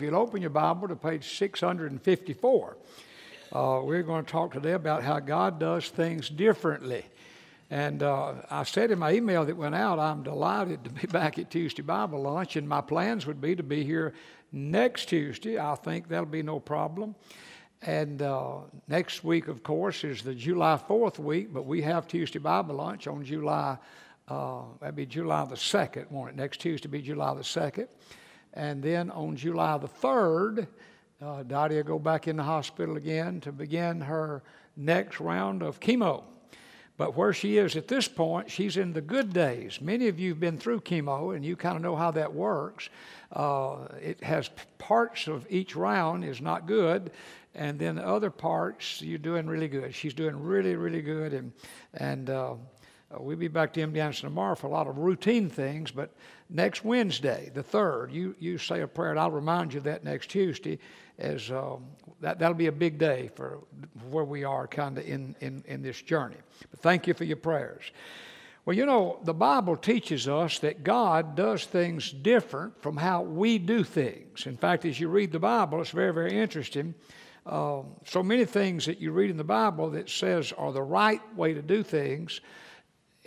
If you'll open your Bible to page 654, uh, we're going to talk today about how God does things differently. And uh, I said in my email that went out, I'm delighted to be back at Tuesday Bible lunch, and my plans would be to be here next Tuesday. I think that'll be no problem. And uh, next week, of course, is the July 4th week, but we have Tuesday Bible lunch on July, uh, that'd be July the 2nd, won't it? Next Tuesday be July the 2nd. And then on July the 3rd, uh, Dottie will go back in the hospital again to begin her next round of chemo. But where she is at this point, she's in the good days. Many of you have been through chemo and you kind of know how that works. Uh, it has parts of each round is not good, and then the other parts you're doing really good. She's doing really, really good, and and uh, we'll be back to MD Anderson tomorrow for a lot of routine things, but next Wednesday, the 3rd, you, you say a prayer, and I'll remind you that next Tuesday, as um, that, that'll be a big day for where we are kind of in, in, in this journey. But thank you for your prayers. Well, you know, the Bible teaches us that God does things different from how we do things. In fact, as you read the Bible, it's very, very interesting. Uh, so many things that you read in the Bible that says are the right way to do things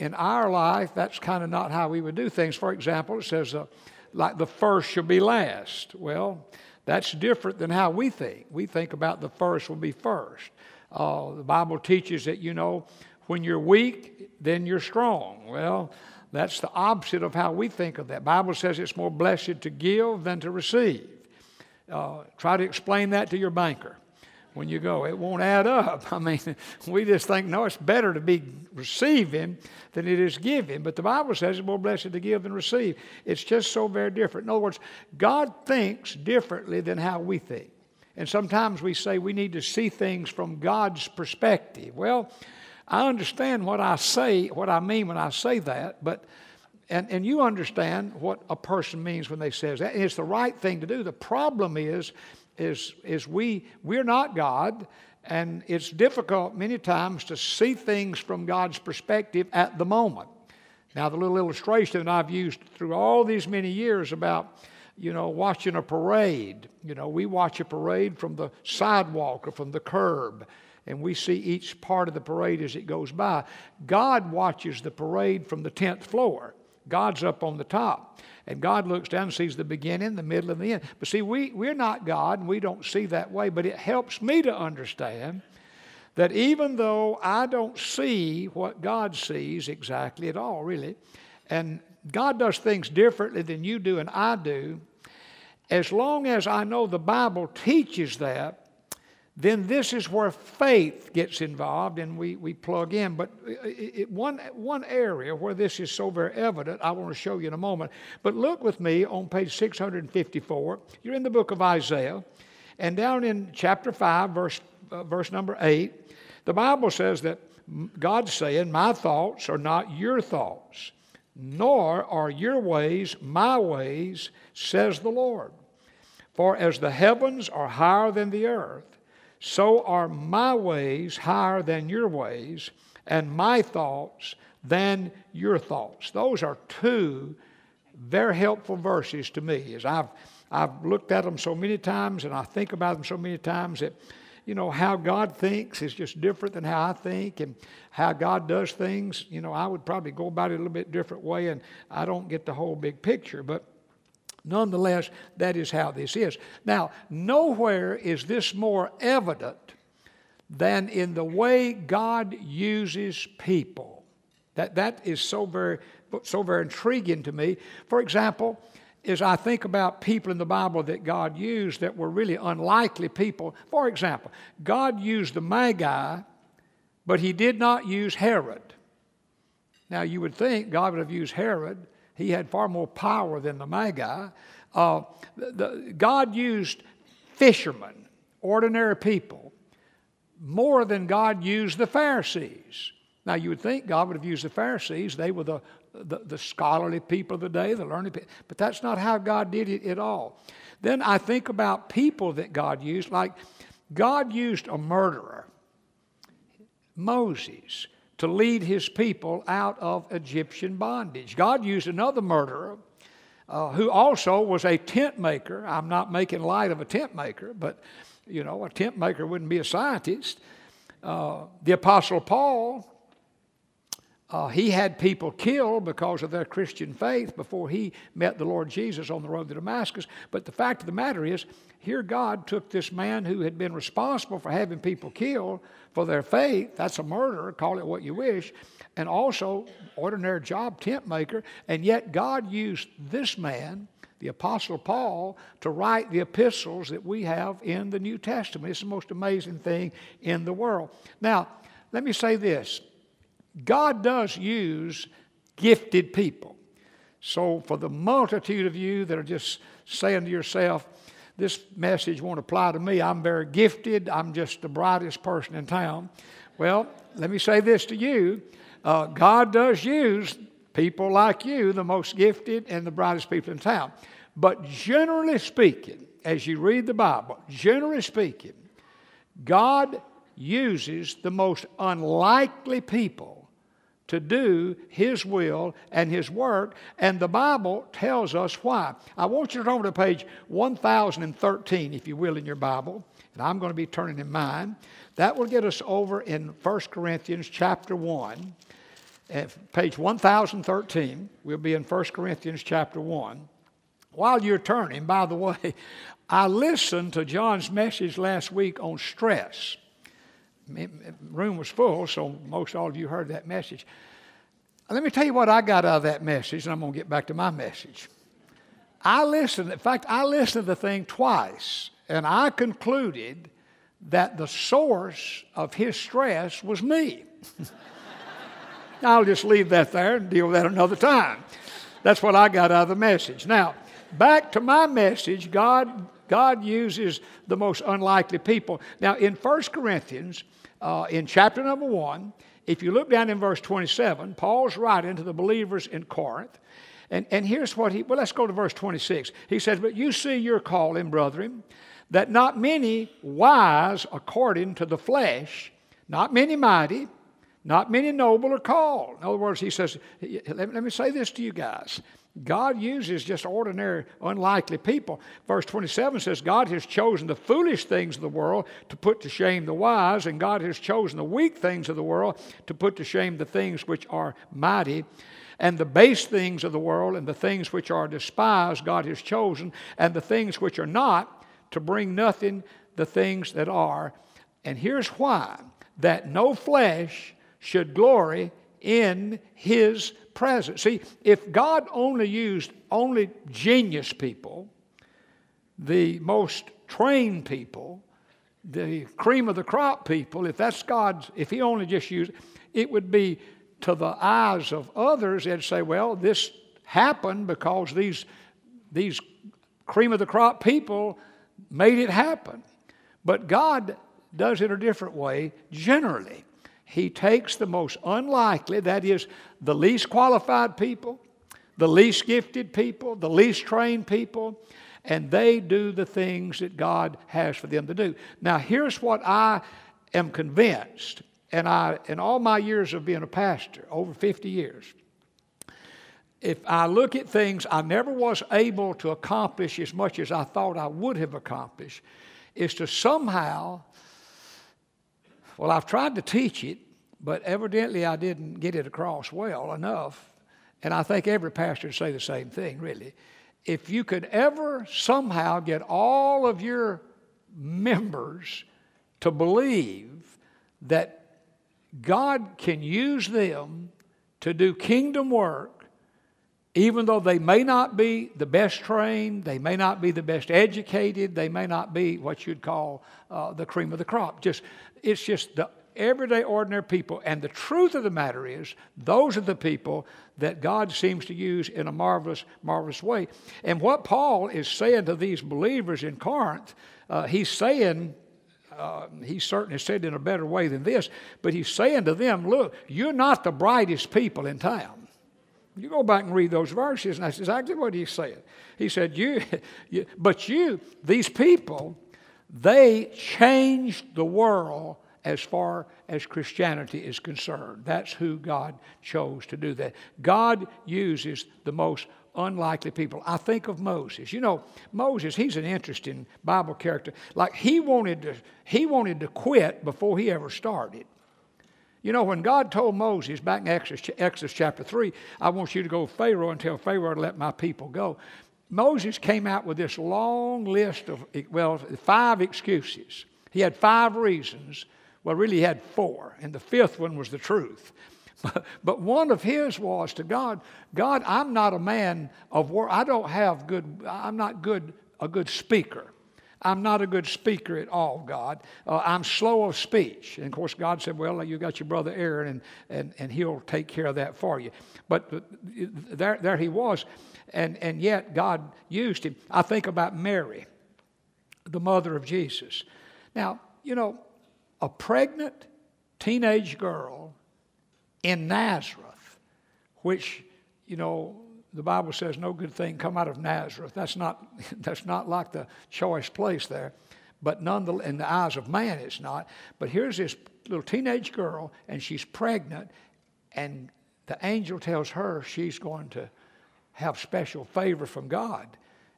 in our life, that's kind of not how we would do things. For example, it says, uh, like the first shall be last. Well, that's different than how we think. We think about the first will be first. Uh, the Bible teaches that, you know, when you're weak, then you're strong. Well, that's the opposite of how we think of that. Bible says it's more blessed to give than to receive. Uh, try to explain that to your banker when you go. It won't add up. I mean, we just think, no, it's better to be receiving than it is giving. But the Bible says it's more blessed to give than receive. It's just so very different. In other words, God thinks differently than how we think. And sometimes we say we need to see things from God's perspective. Well, I understand what I say, what I mean when I say that, but and, and you understand what a person means when they says that. And it's the right thing to do. The problem is is, is we, we're not God, and it's difficult many times to see things from God's perspective at the moment. Now, the little illustration that I've used through all these many years about, you know, watching a parade. You know, we watch a parade from the sidewalk or from the curb, and we see each part of the parade as it goes by. God watches the parade from the 10th floor. God's up on the top. And God looks down and sees the beginning, the middle, and the end. But see, we, we're not God and we don't see that way, but it helps me to understand that even though I don't see what God sees exactly at all, really, and God does things differently than you do and I do, as long as I know the Bible teaches that, then this is where faith gets involved and we, we plug in. But it, one, one area where this is so very evident, I want to show you in a moment. But look with me on page 654. You're in the book of Isaiah, and down in chapter 5, verse, uh, verse number 8, the Bible says that God's saying, My thoughts are not your thoughts, nor are your ways my ways, says the Lord. For as the heavens are higher than the earth, so are my ways higher than your ways, and my thoughts than your thoughts. Those are two very helpful verses to me. As I've I've looked at them so many times and I think about them so many times that you know how God thinks is just different than how I think and how God does things, you know, I would probably go about it a little bit different way and I don't get the whole big picture, but Nonetheless, that is how this is. Now, nowhere is this more evident than in the way God uses people. That, that is so very, so very intriguing to me. For example, as I think about people in the Bible that God used that were really unlikely people, for example, God used the Magi, but he did not use Herod. Now, you would think God would have used Herod he had far more power than the Magi. Uh, the, God used fishermen, ordinary people, more than God used the Pharisees. Now, you would think God would have used the Pharisees. They were the, the, the scholarly people of the day, the learned people. But that's not how God did it at all. Then I think about people that God used, like God used a murderer, Moses to lead his people out of Egyptian bondage. God used another murderer, uh, who also was a tent maker. I'm not making light of a tent maker, but you know, a tent maker wouldn't be a scientist. Uh, the Apostle Paul, uh, he had people killed because of their Christian faith before he met the Lord Jesus on the road to Damascus. But the fact of the matter is, here God took this man who had been responsible for having people killed for their faith. That's a murder, call it what you wish. And also, ordinary job, tent maker. And yet, God used this man the Apostle Paul to write the epistles that we have in the New Testament. It's the most amazing thing in the world. Now, let me say this God does use gifted people. So, for the multitude of you that are just saying to yourself, this message won't apply to me. I'm very gifted. I'm just the brightest person in town. Well, let me say this to you uh, God does use people like you, the most gifted and the brightest people in town. But generally speaking, as you read the Bible, generally speaking, God uses the most unlikely people to do His will and His work, and the Bible tells us why. I want you to turn over to page 1013, if you will, in your Bible, and I'm going to be turning in mine. That will get us over in 1 Corinthians chapter 1. At page 1013, we'll be in 1 Corinthians chapter 1. While you're turning, by the way, I listened to John's message last week on stress. Room was full, so most all of you heard that message. Let me tell you what I got out of that message, and I'm going to get back to my message. I listened, in fact, I listened to the thing twice, and I concluded that the source of his stress was me. I'll just leave that there and deal with that another time. That's what I got out of the message. Now, back to my message, God, God uses the most unlikely people. Now, in 1 Corinthians, uh, in chapter number 1, if you look down in verse 27, Paul's writing to the believers in Corinth. And, and here's what he, well, let's go to verse 26. He says, But you see your calling, brethren, that not many wise according to the flesh, not many mighty, not many noble are called. In other words, he says, let, let me say this to you guys. God uses just ordinary, unlikely people. Verse 27 says, God has chosen the foolish things of the world to put to shame the wise, and God has chosen the weak things of the world to put to shame the things which are mighty. And the base things of the world and the things which are despised, God has chosen, and the things which are not, to bring nothing the things that are. And here's why that no flesh should glory in his presence. See, if God only used only genius people, the most trained people, the cream of the crop people, if that's God's, if he only just used, it would be to the eyes of others, they'd say, well, this happened because these, these cream of the crop people made it happen. But God does it a different way generally he takes the most unlikely, that is, the least qualified people, the least gifted people, the least trained people, and they do the things that God has for them to do. Now, here's what I am convinced, and I, in all my years of being a pastor, over 50 years, if I look at things I never was able to accomplish as much as I thought I would have accomplished, is to somehow well, I've tried to teach it, but evidently I didn't get it across well enough. And I think every pastor would say the same thing, really. If you could ever somehow get all of your members to believe that God can use them to do kingdom work, even though they may not be the best trained, they may not be the best educated, they may not be what you'd call uh, the cream of the crop. Just it's just the everyday, ordinary people. And the truth of the matter is, those are the people that God seems to use in a marvelous, marvelous way. And what Paul is saying to these believers in Corinth, uh, he's saying, uh, he certainly said in a better way than this, but he's saying to them, look, you're not the brightest people in town. You go back and read those verses, and that's exactly what he said. He said, you, you but you, these people, they changed the world as far as Christianity is concerned. That's who God chose to do that. God uses the most unlikely people. I think of Moses. You know, Moses, he's an interesting Bible character. Like he wanted to, he wanted to quit before he ever started. You know, when God told Moses back in Exodus, Exodus chapter 3, I want you to go to Pharaoh and tell Pharaoh to let my people go. Moses came out with this long list of, well, five excuses. He had five reasons. Well, really, he had four, and the fifth one was the truth. But, one of his was to God, God, I'm not a man of war. I don't have good, I'm not good, a good speaker. I'm not a good speaker at all, God. Uh, I'm slow of speech. And of course, God said, Well, you got your brother Aaron, and, and, and he'll take care of that for you. But there, there he was. And, and yet, God used him. I think about Mary, the mother of Jesus. Now, you know, a pregnant teenage girl in Nazareth, which, you know, the Bible says no good thing come out of Nazareth. That's not, that's not like the choice place there. But nonetheless, in the eyes of man, it's not. But here's this little teenage girl, and she's pregnant, and the angel tells her she's going to have special favor from God,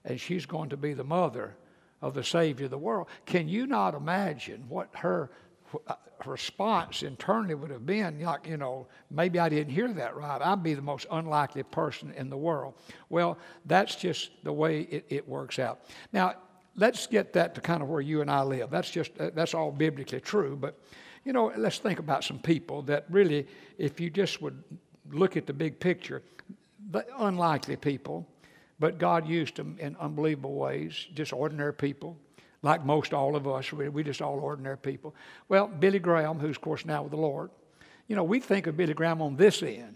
and she's going to be the mother of the Savior of the world. Can you not imagine what her response internally would have been like, you know, maybe I didn't hear that right. I'd be the most unlikely person in the world. Well, that's just the way it, it works out. Now, let's get that to kind of where you and I live. That's just, uh, that's all biblically true. But, you know, let's think about some people that really, if you just would look at the big picture, unlikely people, but God used them in unbelievable ways, just ordinary people like most all of us. We, we just all ordinary people. Well, Billy Graham, who's of course now with the Lord, you know, we think of Billy Graham on this end,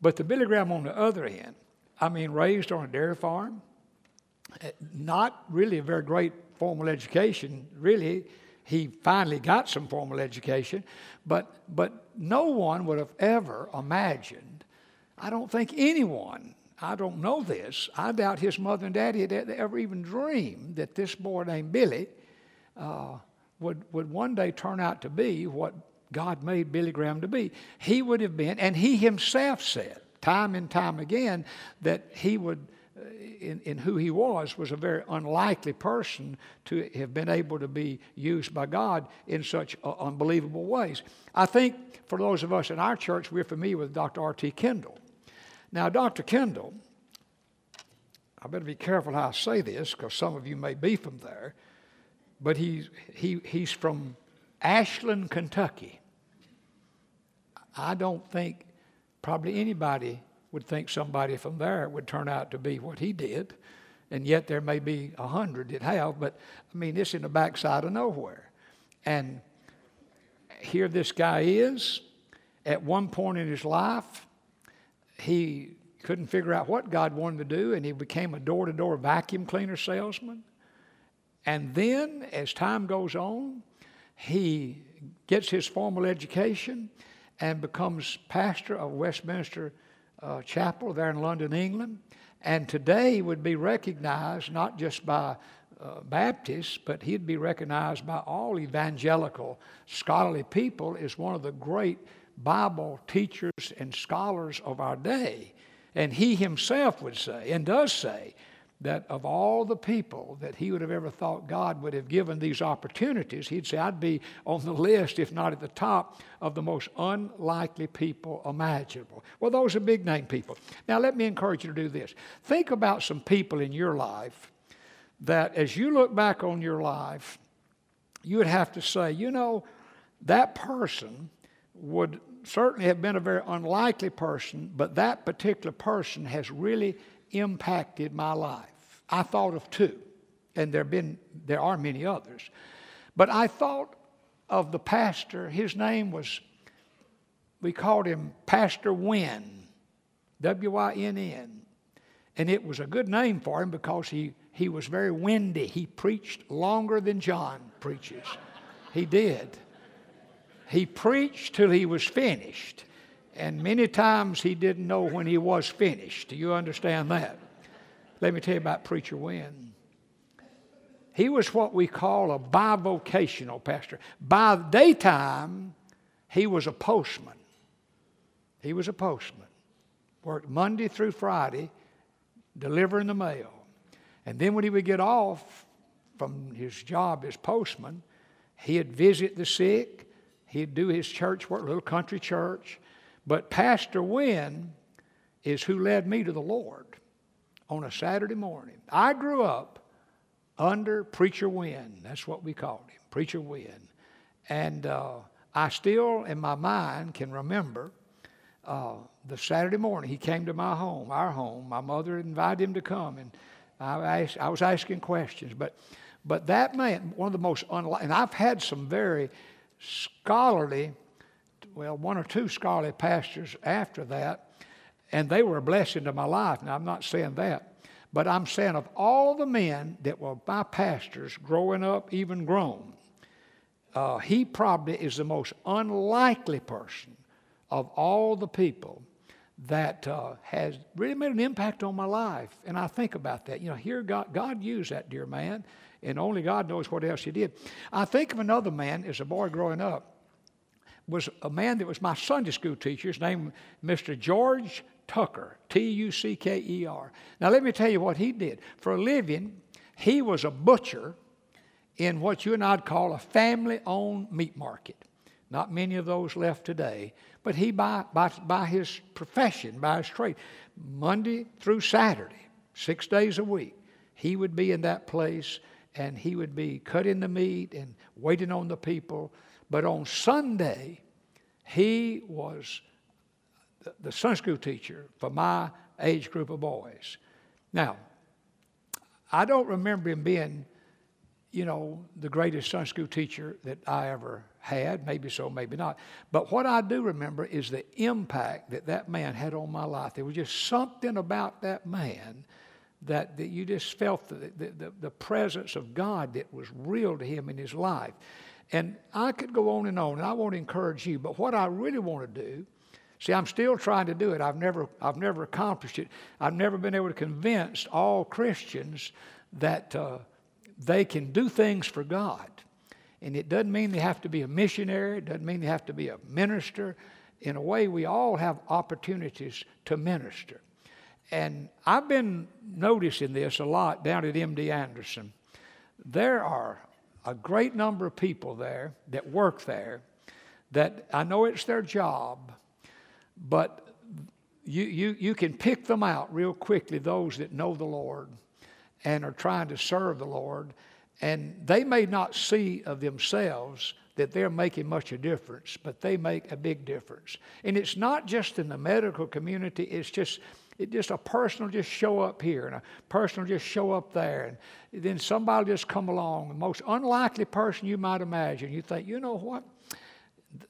but the Billy Graham on the other end, I mean, raised on a dairy farm, eh, not really a very great formal education, really. He finally got some formal education, but, but no one would have ever imagined, I don't think anyone I don't know this. I doubt his mother and daddy had ever even dreamed that this boy named Billy uh, would, would one day turn out to be what God made Billy Graham to be. He would have been, and he himself said time and time again that he would, uh, in, in who he was, was a very unlikely person to have been able to be used by God in such uh, unbelievable ways. I think for those of us in our church, we're familiar with Dr. R.T. Kendall. Now, Dr. Kendall, I better be careful how I say this because some of you may be from there, but he's, he, he's from Ashland, Kentucky. I don't think probably anybody would think somebody from there would turn out to be what he did, and yet there may be a hundred that have, but I mean, it's in the backside of nowhere. And here this guy is. At one point in his life, he couldn't figure out what God wanted to do, and he became a door to door vacuum cleaner salesman. And then, as time goes on, he gets his formal education and becomes pastor of Westminster uh, Chapel there in London, England. And today he would be recognized not just by uh, Baptists, but he'd be recognized by all evangelical scholarly people as one of the great Bible teachers and scholars of our day. And he himself would say, and does say, that of all the people that he would have ever thought God would have given these opportunities, he'd say, I'd be on the list, if not at the top, of the most unlikely people imaginable. Well, those are big name people. Now, let me encourage you to do this. Think about some people in your life that, as you look back on your life, you would have to say, you know, that person would certainly have been a very unlikely person, but that particular person has really impacted my life. I thought of two, and there, been, there are many others. But I thought of the pastor, his name was, we called him Pastor Wynn, W Y N N. And it was a good name for him because he, he was very windy. He preached longer than John preaches. He did. He preached till he was finished. And many times he didn't know when he was finished. Do you understand that? Let me tell you about Preacher Wynn. He was what we call a bivocational pastor. By daytime, he was a postman. He was a postman. Worked Monday through Friday, delivering the mail. And then when he would get off from his job as postman, he'd visit the sick, he'd do his church work, little country church. But Pastor Wynn is who led me to the Lord on a Saturday morning. I grew up under Preacher Wynn. That's what we called him, Preacher Wynn. And uh, I still, in my mind, can remember uh, the Saturday morning he came to my home, our home. My mother invited him to come, and I, asked, I was asking questions. But, but that man, one of the most unlike, and I've had some very scholarly, well, one or two scholarly pastors after that, and they were a blessing to my life. Now, I'm not saying that. But I'm saying of all the men that were my pastors growing up, even grown, uh, he probably is the most unlikely person of all the people that uh, has really made an impact on my life. And I think about that. You know, here God, God used that dear man, and only God knows what else he did. I think of another man as a boy growing up, was a man that was my Sunday school teacher. His name Mr. George Tucker, T U C K E R. Now, let me tell you what he did. For a living, he was a butcher in what you and I'd call a family owned meat market. Not many of those left today, but he, by, by, by his profession, by his trade, Monday through Saturday, six days a week, he would be in that place and he would be cutting the meat and waiting on the people. But on Sunday, he was the, the Sunday school teacher for my age group of boys. Now, I don't remember him being you know, the greatest Sunday school teacher that I ever had. Maybe so, maybe not. But what I do remember is the impact that that man had on my life. There was just something about that man that, that you just felt the, the, the, presence of God that was real to him in his life. And I could go on and on, and I want to encourage you. But what I really want to do See, I'm still trying to do it. I've never, I've never accomplished it. I've never been able to convince all Christians that uh, they can do things for God. And it doesn't mean they have to be a missionary, it doesn't mean they have to be a minister. In a way, we all have opportunities to minister. And I've been noticing this a lot down at MD Anderson. There are a great number of people there that work there that I know it's their job, but you, you, you can pick them out real quickly, those that know the Lord and are trying to serve the Lord, and they may not see of themselves that they're making much of a difference, but they make a big difference. And it's not just in the medical community, it's just it just a person will just show up here and a person will just show up there and then somebody will just come along the most unlikely person you might imagine you think you know what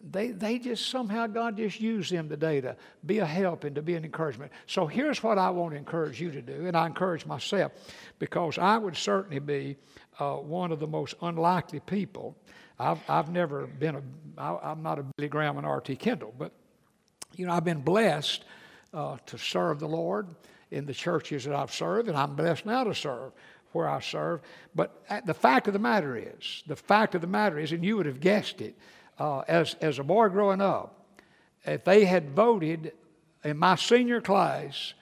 they, they just somehow God just used them today to be a help and to be an encouragement. So here's what I want to encourage you to do, and I encourage myself because I would certainly be uh, one of the most unlikely people. I've, I've never been a, I, I'm not a Billy Graham and R.T. Kendall, but you know, I've been blessed uh, to serve the Lord in the churches that I've served, and I'm blessed now to serve where I serve. But uh, the fact of the matter is, the fact of the matter is, and you would have guessed it, uh, as, as a boy growing up, if they had voted in my senior class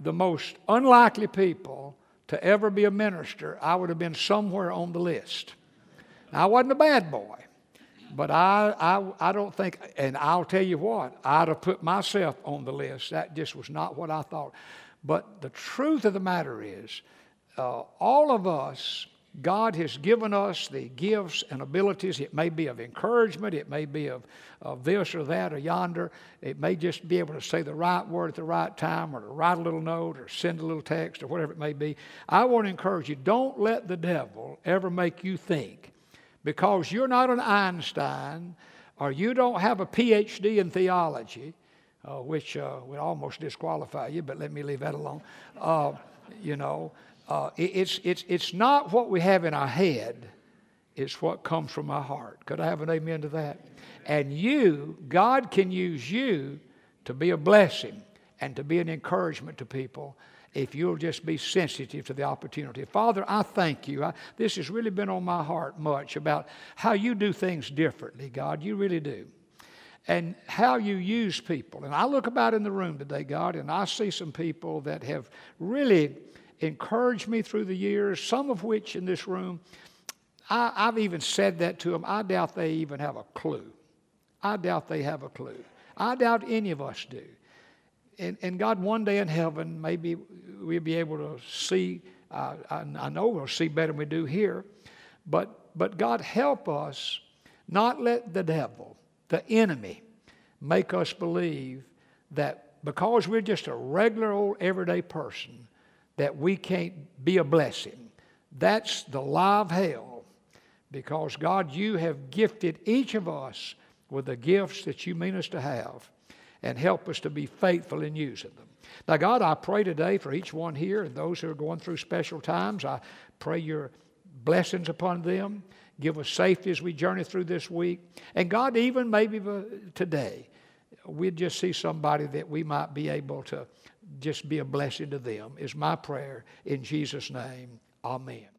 the most unlikely people to ever be a minister, I would have been somewhere on the list. Now, I wasn't a bad boy, but I, I, I don't think, and I'll tell you what, I'd have put myself on the list. That just was not what I thought. But the truth of the matter is, uh, all of us God has given us the gifts and abilities. It may be of encouragement, it may be of, of this or that or yonder. It may just be able to say the right word at the right time or to write a little note or send a little text or whatever it may be. I want to encourage you don't let the devil ever make you think because you're not an Einstein or you don't have a PhD in theology, uh, which uh, would almost disqualify you, but let me leave that alone. Uh, you know. Uh, it's, it's, it's not what we have in our head, it's what comes from our heart. Could I have an amen to that? And you, God can use you to be a blessing and to be an encouragement to people if you'll just be sensitive to the opportunity. Father, I thank you. I, this has really been on my heart much about how you do things differently, God. You really do. and how you use people. And I look about in the room today, God, and I see some people that have really encouraged me through the years, some of which in this room, I, have even said that to them. I doubt they even have a clue. I doubt they have a clue. I doubt any of us do. And, and God, one day in heaven, maybe we'll be able to see. Uh, I, I know we'll see better than we do here. But, but God, help us not let the devil, the enemy, make us believe that because we're just a regular old everyday person, that we can't be a blessing. That's the lie of hell. Because God, you have gifted each of us with the gifts that you mean us to have and help us to be faithful in using them. Now, God, I pray today for each one here and those who are going through special times. I pray your blessings upon them. Give us safety as we journey through this week. And God, even maybe today, we'd just see somebody that we might be able to just be a blessing to them, is my prayer in Jesus' name. Amen.